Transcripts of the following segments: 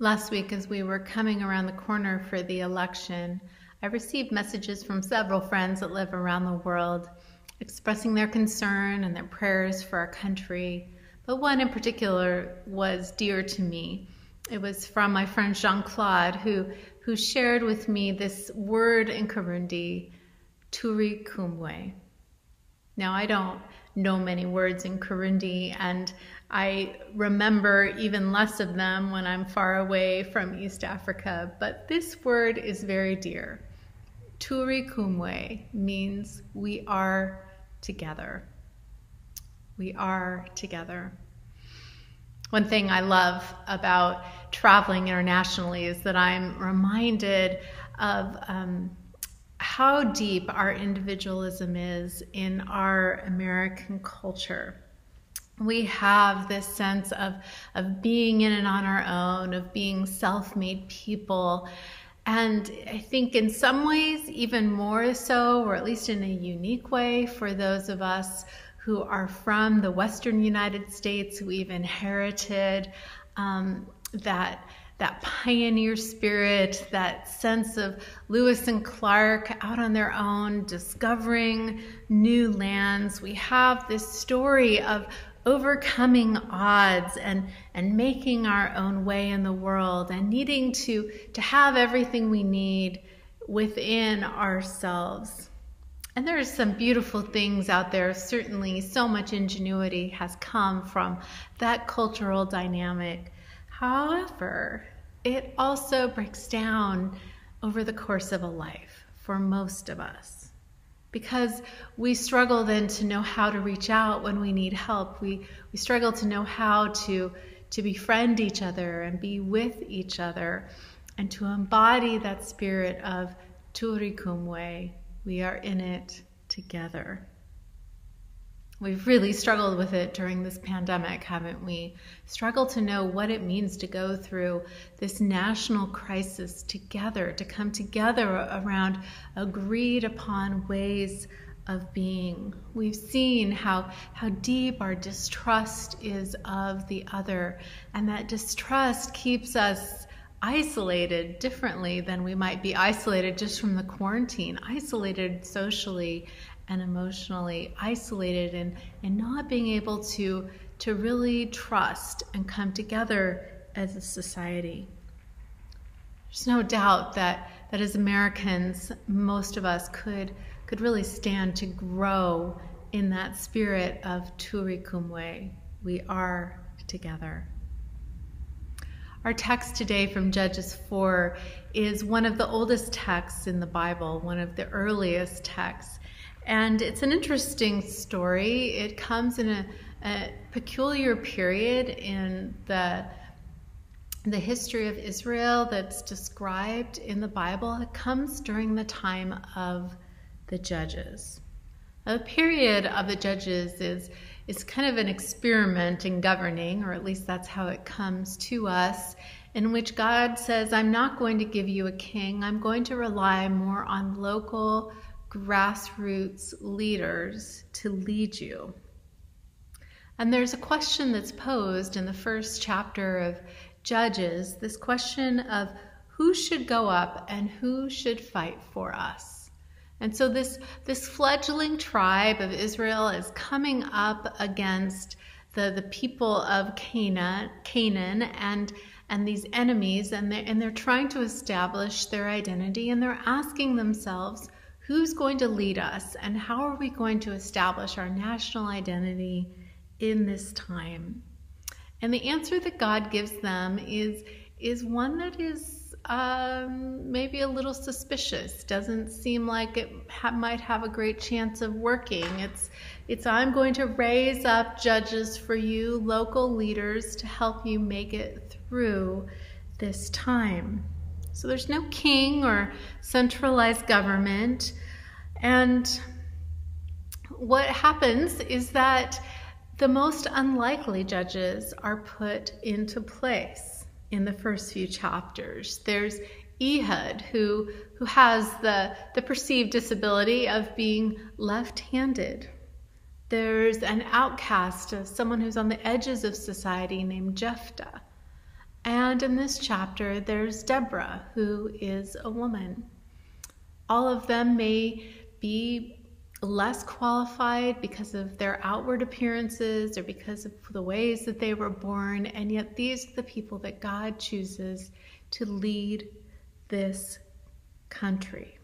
Last week, as we were coming around the corner for the election, I received messages from several friends that live around the world expressing their concern and their prayers for our country. But one in particular was dear to me. It was from my friend Jean Claude, who, who shared with me this word in Kirundi, Turi Kumwe. Now, I don't know many words in Kirundi, and I remember even less of them when I'm far away from East Africa, but this word is very dear. Turi Kumwe means we are together. We are together. One thing I love about traveling internationally is that I'm reminded of um, how deep our individualism is in our American culture we have this sense of, of being in and on our own, of being self made people. And I think in some ways, even more so, or at least in a unique way, for those of us who are from the Western United States, we've inherited um, that that pioneer spirit, that sense of Lewis and Clark out on their own, discovering new lands. We have this story of overcoming odds and, and making our own way in the world and needing to, to have everything we need within ourselves. And there are some beautiful things out there. Certainly, so much ingenuity has come from that cultural dynamic. However, it also breaks down over the course of a life for most of us because we struggle then to know how to reach out when we need help. We, we struggle to know how to, to befriend each other and be with each other and to embody that spirit of Turi Kumwe. We are in it together. We've really struggled with it during this pandemic, haven't we? Struggled to know what it means to go through this national crisis together, to come together around agreed upon ways of being. We've seen how, how deep our distrust is of the other, and that distrust keeps us isolated differently than we might be isolated just from the quarantine, isolated socially and emotionally isolated and, and not being able to, to really trust and come together as a society. There's no doubt that, that as Americans, most of us could, could really stand to grow in that spirit of Turi Kumwe. We are together. Our text today from Judges 4 is one of the oldest texts in the Bible, one of the earliest texts. And it's an interesting story. It comes in a, a peculiar period in the the history of Israel that's described in the Bible. It comes during the time of the judges. The period of the judges is is kind of an experiment in governing, or at least that's how it comes to us, in which God says, I'm not going to give you a king. I'm going to rely more on local grassroots leaders to lead you. And there's a question that's posed in the first chapter of Judges this question of who should go up and who should fight for us. And so this, this fledgling tribe of Israel is coming up against the, the people of Canaan, Canaan and, and these enemies, and they're, and they're trying to establish their identity, and they're asking themselves, who's going to lead us and how are we going to establish our national identity in this time? And the answer that God gives them is, is one that is um, maybe a little suspicious. Doesn't seem like it ha- might have a great chance of working. It's, it's I'm going to raise up judges for you, local leaders, to help you make it through this time. So there's no king or centralized government. And what happens is that the most unlikely judges are put into place in the first few chapters. There's Ehud, who, who has the, the perceived disability of being left handed. There's an outcast, someone who's on the edges of society named Jephthah. And in this chapter, there's Deborah, who is a woman. All of them may be less qualified because of their outward appearances or because of the ways that they were born, and yet these are the people that God chooses to lead this country.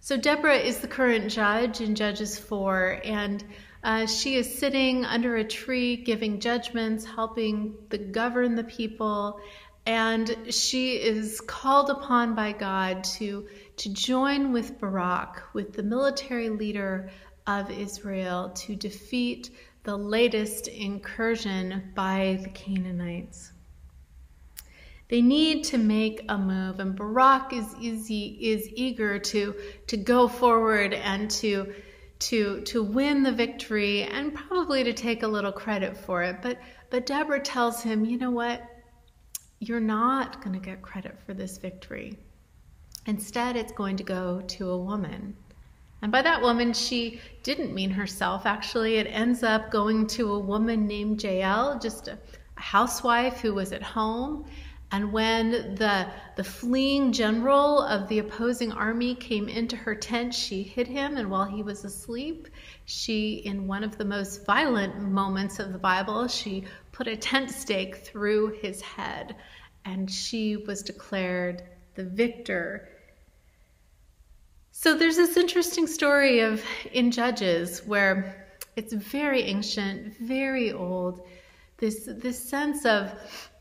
So, Deborah is the current judge in Judges 4, and uh, she is sitting under a tree giving judgments, helping the govern the people, and she is called upon by God to, to join with Barak, with the military leader of Israel, to defeat the latest incursion by the Canaanites. They need to make a move, and Barak is easy, is eager to, to go forward and to to to win the victory and probably to take a little credit for it. But but Deborah tells him, you know what? You're not going to get credit for this victory. Instead, it's going to go to a woman. And by that woman, she didn't mean herself. Actually, it ends up going to a woman named Jael, just a, a housewife who was at home and when the, the fleeing general of the opposing army came into her tent, she hid him. And while he was asleep, she, in one of the most violent moments of the Bible, she put a tent stake through his head. And she was declared the victor. So there's this interesting story of in Judges where it's very ancient, very old. This this sense of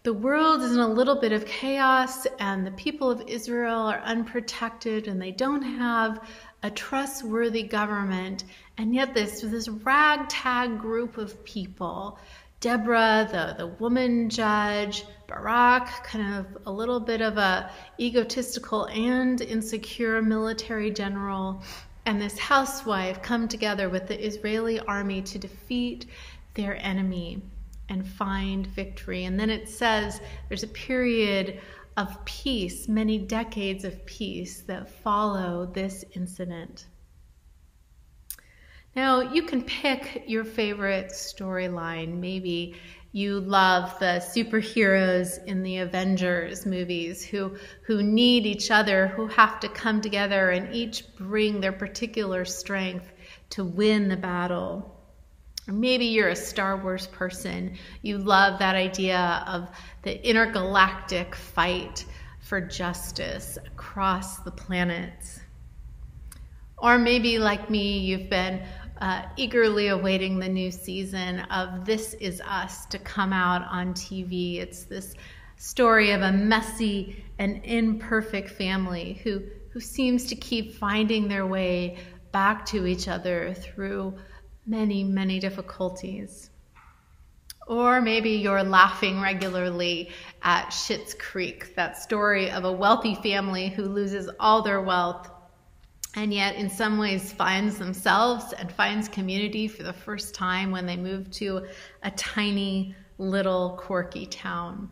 the world is in a little bit of chaos, and the people of Israel are unprotected, and they don't have a trustworthy government. And yet, this this ragtag group of people, Deborah, the the woman judge, Barak, kind of a little bit of a egotistical and insecure military general, and this housewife come together with the Israeli army to defeat their enemy and find victory. And then it says there's a period of peace, many decades of peace that follow this incident. Now, you can pick your favorite storyline. Maybe you love the superheroes in the Avengers movies who, who need each other, who have to come together and each bring their particular strength to win the battle. Maybe you're a Star Wars person. You love that idea of the intergalactic fight for justice across the planets. Or maybe, like me, you've been uh, eagerly awaiting the new season of This Is Us to come out on TV. It's this story of a messy and imperfect family who, who seems to keep finding their way back to each other through many, many difficulties. Or maybe you're laughing regularly at Schitt's Creek, that story of a wealthy family who loses all their wealth and yet in some ways finds themselves and finds community for the first time when they move to a tiny little quirky town.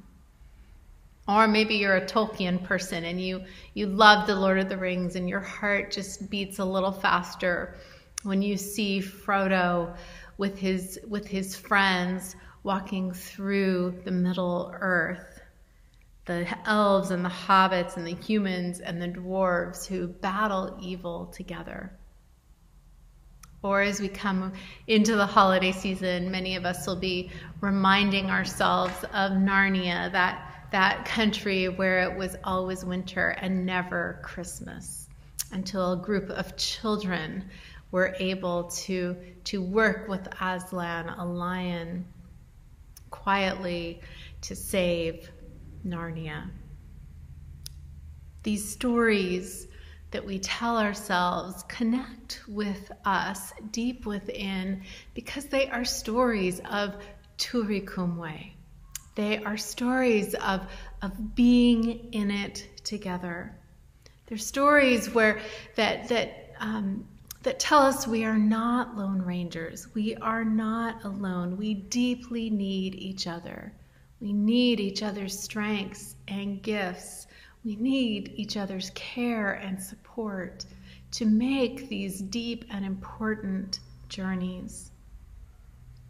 Or maybe you're a Tolkien person and you, you love The Lord of the Rings and your heart just beats a little faster when you see Frodo with his with his friends walking through the Middle Earth, the elves and the hobbits and the humans and the dwarves who battle evil together. Or as we come into the holiday season, many of us will be reminding ourselves of Narnia, that, that country where it was always winter and never Christmas, until a group of children were able to, to work with Aslan, a lion, quietly to save Narnia. These stories that we tell ourselves connect with us deep within because they are stories of Turikumwe. They are stories of, of being in it together. They're stories where that that um, that tell us we are not lone rangers. We are not alone. We deeply need each other. We need each other's strengths and gifts. We need each other's care and support to make these deep and important journeys.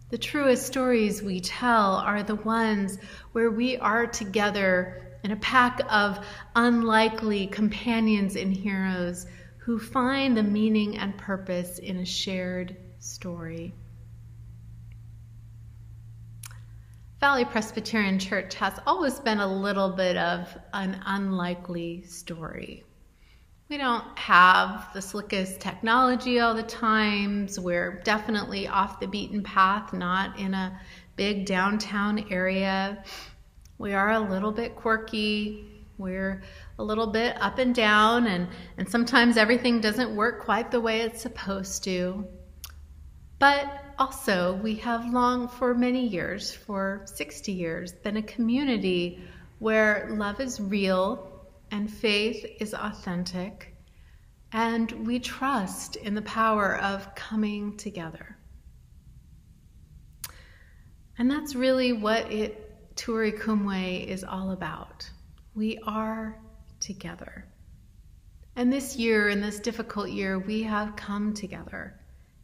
The truest stories we tell are the ones where we are together in a pack of unlikely companions and heroes who find the meaning and purpose in a shared story. Valley Presbyterian Church has always been a little bit of an unlikely story. We don't have the slickest technology all the times. We're definitely off the beaten path, not in a big downtown area. We are a little bit quirky. We're a little bit up and down, and, and sometimes everything doesn't work quite the way it's supposed to. But also, we have long, for many years, for 60 years, been a community where love is real and faith is authentic, and we trust in the power of coming together. And that's really what it Turi Kumwe is all about. We are together. And this year, in this difficult year, we have come together.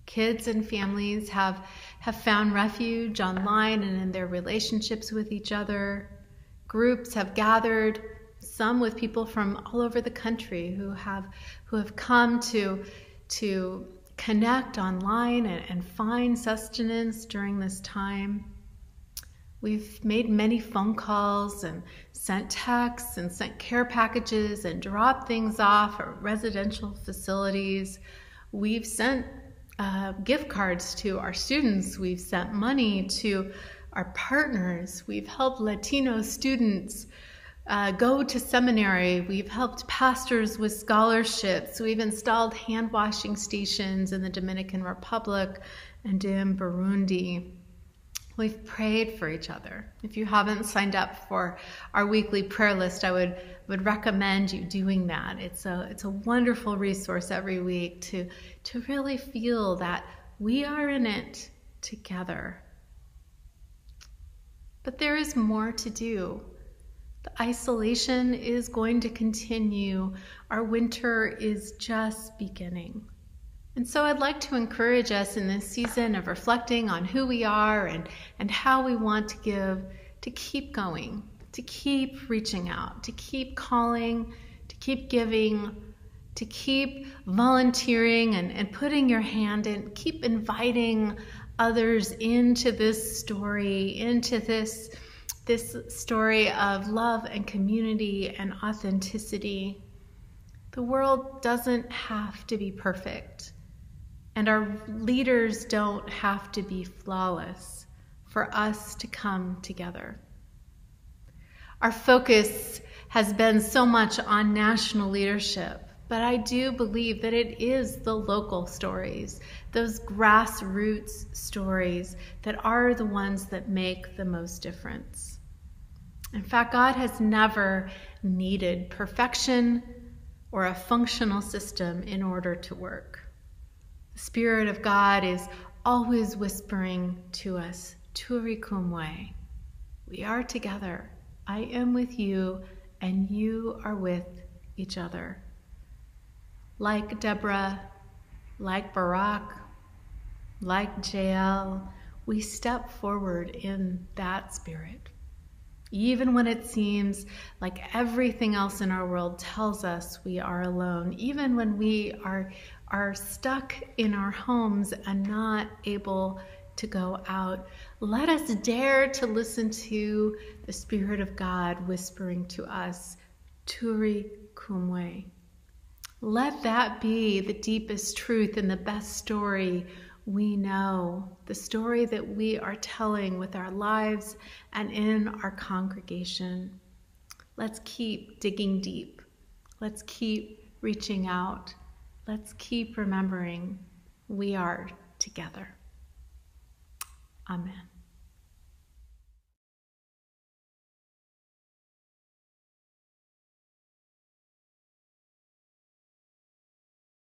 Kids and families have, have found refuge online and in their relationships with each other. Groups have gathered, some with people from all over the country who have, who have come to, to connect online and, and find sustenance during this time. We've made many phone calls and sent texts and sent care packages and dropped things off at residential facilities. We've sent uh, gift cards to our students. We've sent money to our partners. We've helped Latino students uh, go to seminary. We've helped pastors with scholarships. We've installed hand washing stations in the Dominican Republic and in Burundi. We've prayed for each other. If you haven't signed up for our weekly prayer list, I would, would recommend you doing that. It's a, it's a wonderful resource every week to, to really feel that we are in it together. But there is more to do. The isolation is going to continue. Our winter is just beginning. And so I'd like to encourage us in this season of reflecting on who we are and, and how we want to give to keep going, to keep reaching out, to keep calling, to keep giving, to keep volunteering and, and putting your hand in, keep inviting others into this story, into this, this story of love and community and authenticity. The world doesn't have to be perfect. And our leaders don't have to be flawless for us to come together. Our focus has been so much on national leadership, but I do believe that it is the local stories, those grassroots stories, that are the ones that make the most difference. In fact, God has never needed perfection or a functional system in order to work. The Spirit of God is always whispering to us, Turi. We are together. I am with you, and you are with each other. Like Deborah, like Barak, like Jael, we step forward in that spirit. Even when it seems like everything else in our world tells us we are alone, even when we are, are stuck in our homes and not able to go out, let us dare to listen to the Spirit of God whispering to us, Turi Kumwe. Let that be the deepest truth and the best story we know, the story that we are telling with our lives and in our congregation. Let's keep digging deep. Let's keep reaching out. Let's keep remembering we are together. Amen.